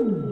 Ooh.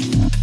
that.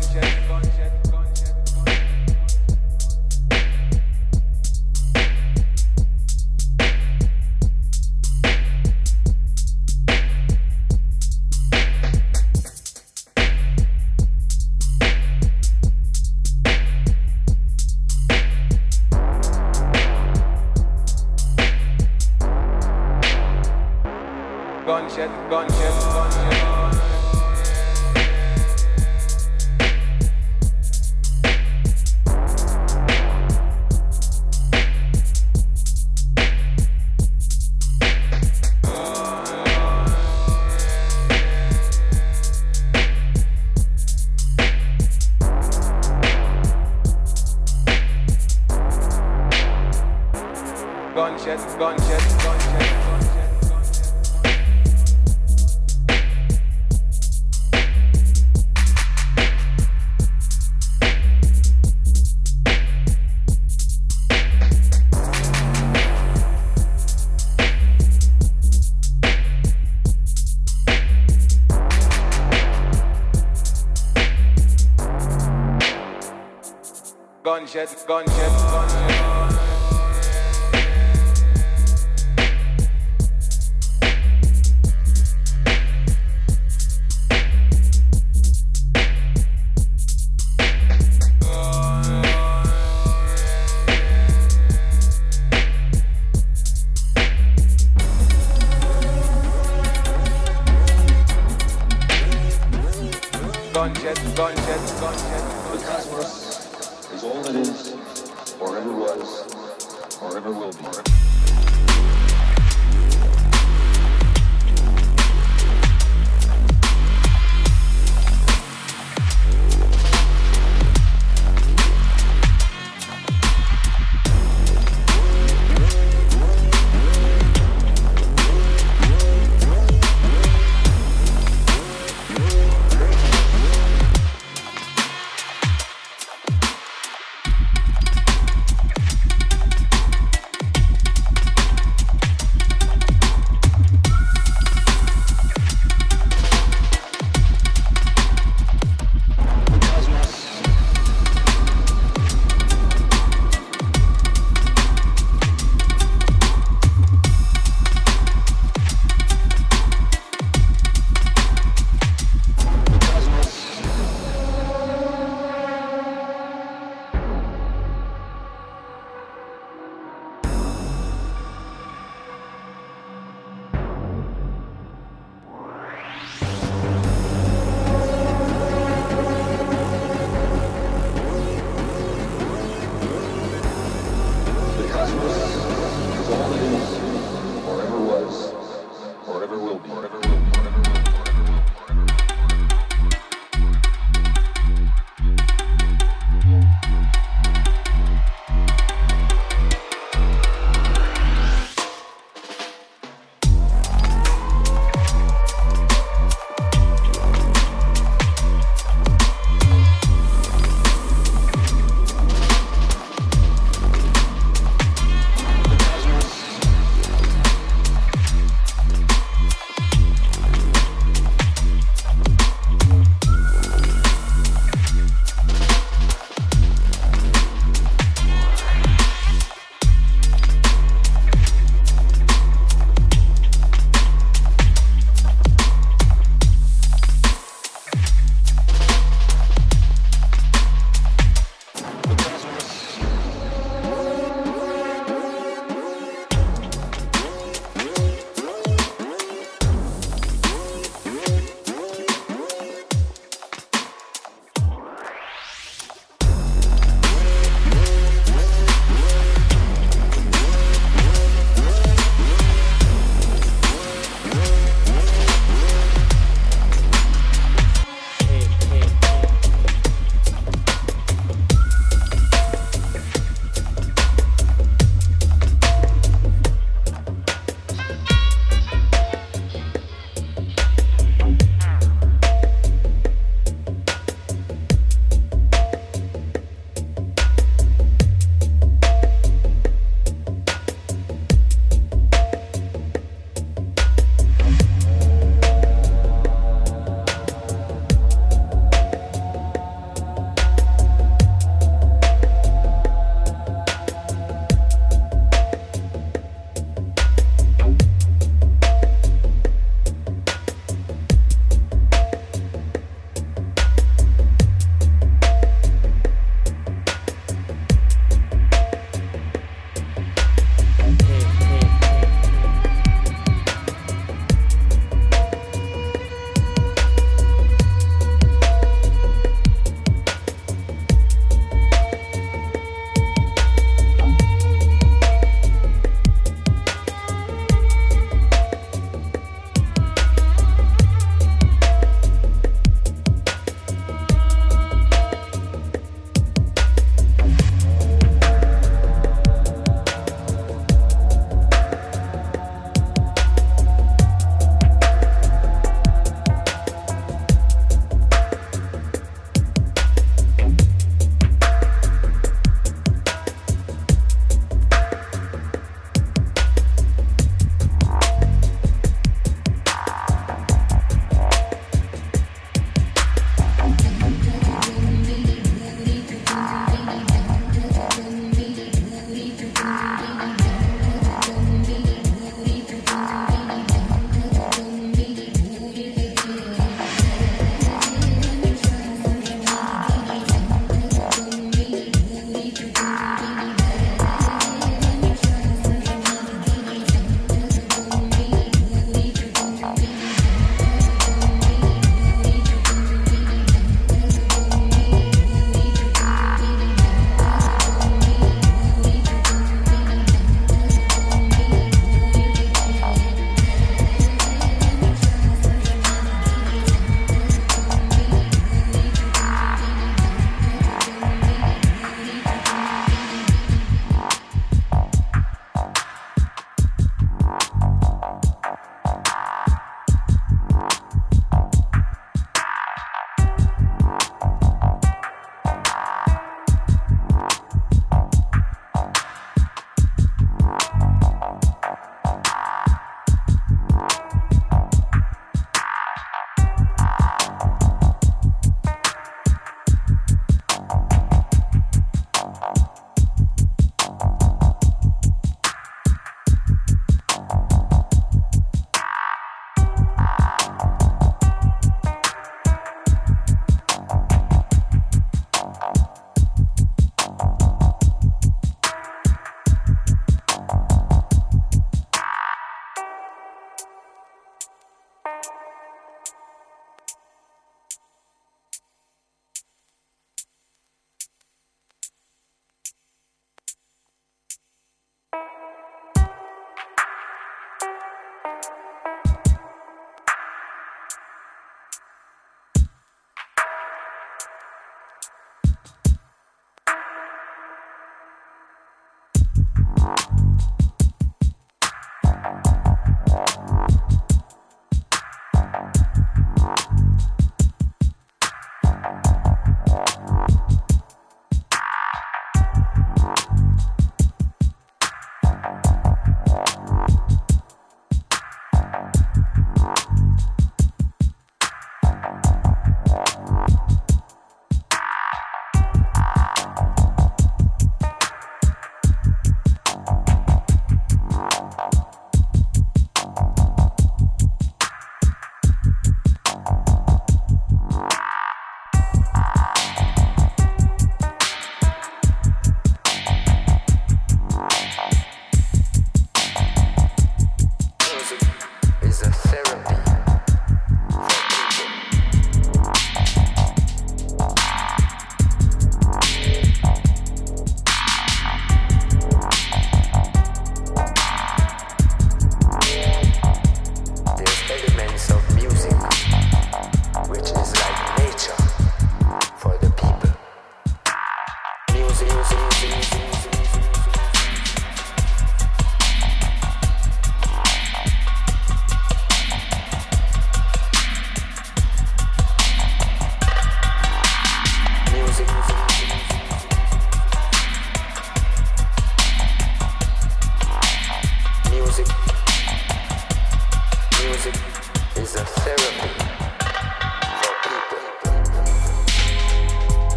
Gunshot,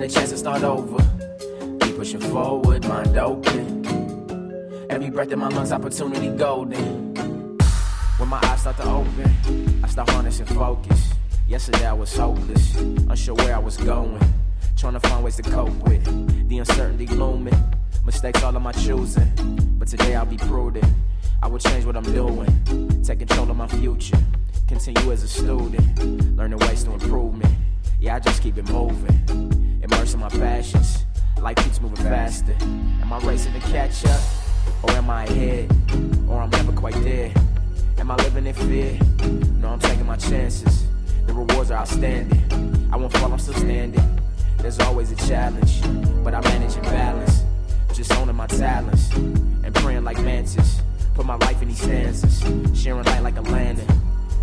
the chance to start over. Keep pushing forward, mind open. Every breath in my lungs, opportunity golden. When my eyes start to open, I start harnessing focus. Yesterday I was hopeless, unsure where I was going. Trying to find ways to cope with the uncertainty looming. Mistakes all of my choosing, but today I'll be prudent. I will change what I'm doing, take control of my future. Continue as a student, learning ways to improve me. Yeah, I just keep it moving, immerse in my passions. Life keeps moving faster. Am I racing to catch up, or am I ahead, or I'm never quite there? Am I living in fear? No, I'm taking my chances. The rewards are outstanding. I won't fall, I'm still standing. There's always a challenge, but I manage and balance. Just owning my talents and praying like mantis. Put my life in these stanzas, sharing light like a lantern.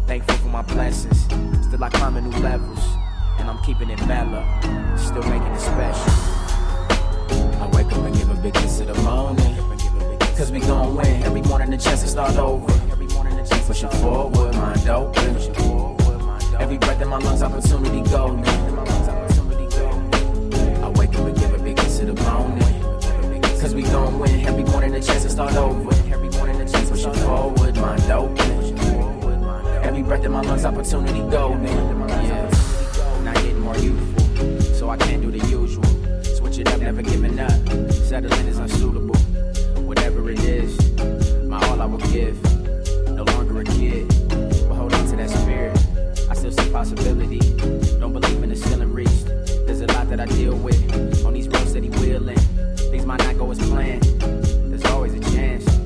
Thankful for my blessings. Still I climb new levels, and I'm keeping it mellow. Still making it special. I wake up and give a big kiss to the morning. Cause we gon' win. Every morning the chance to start over. Pushing forward, mind open. Every breath in my lungs, opportunity golden. I wake up and give a big kiss to the morning. Cause we gon' win. Every morning the chance to start over. Pushing forward, mind open. Every breath in my lungs, opportunity golden. Yeah. Youthful, so I can't do the usual. Switch it up, never giving up. Settling is unsuitable. Whatever it is, my all I will give. No longer a kid, but hold on to that spirit. I still see possibility. Don't believe in the ceiling reached. There's a lot that I deal with on these roads that he wheeling. Things might not go as planned. There's always a chance.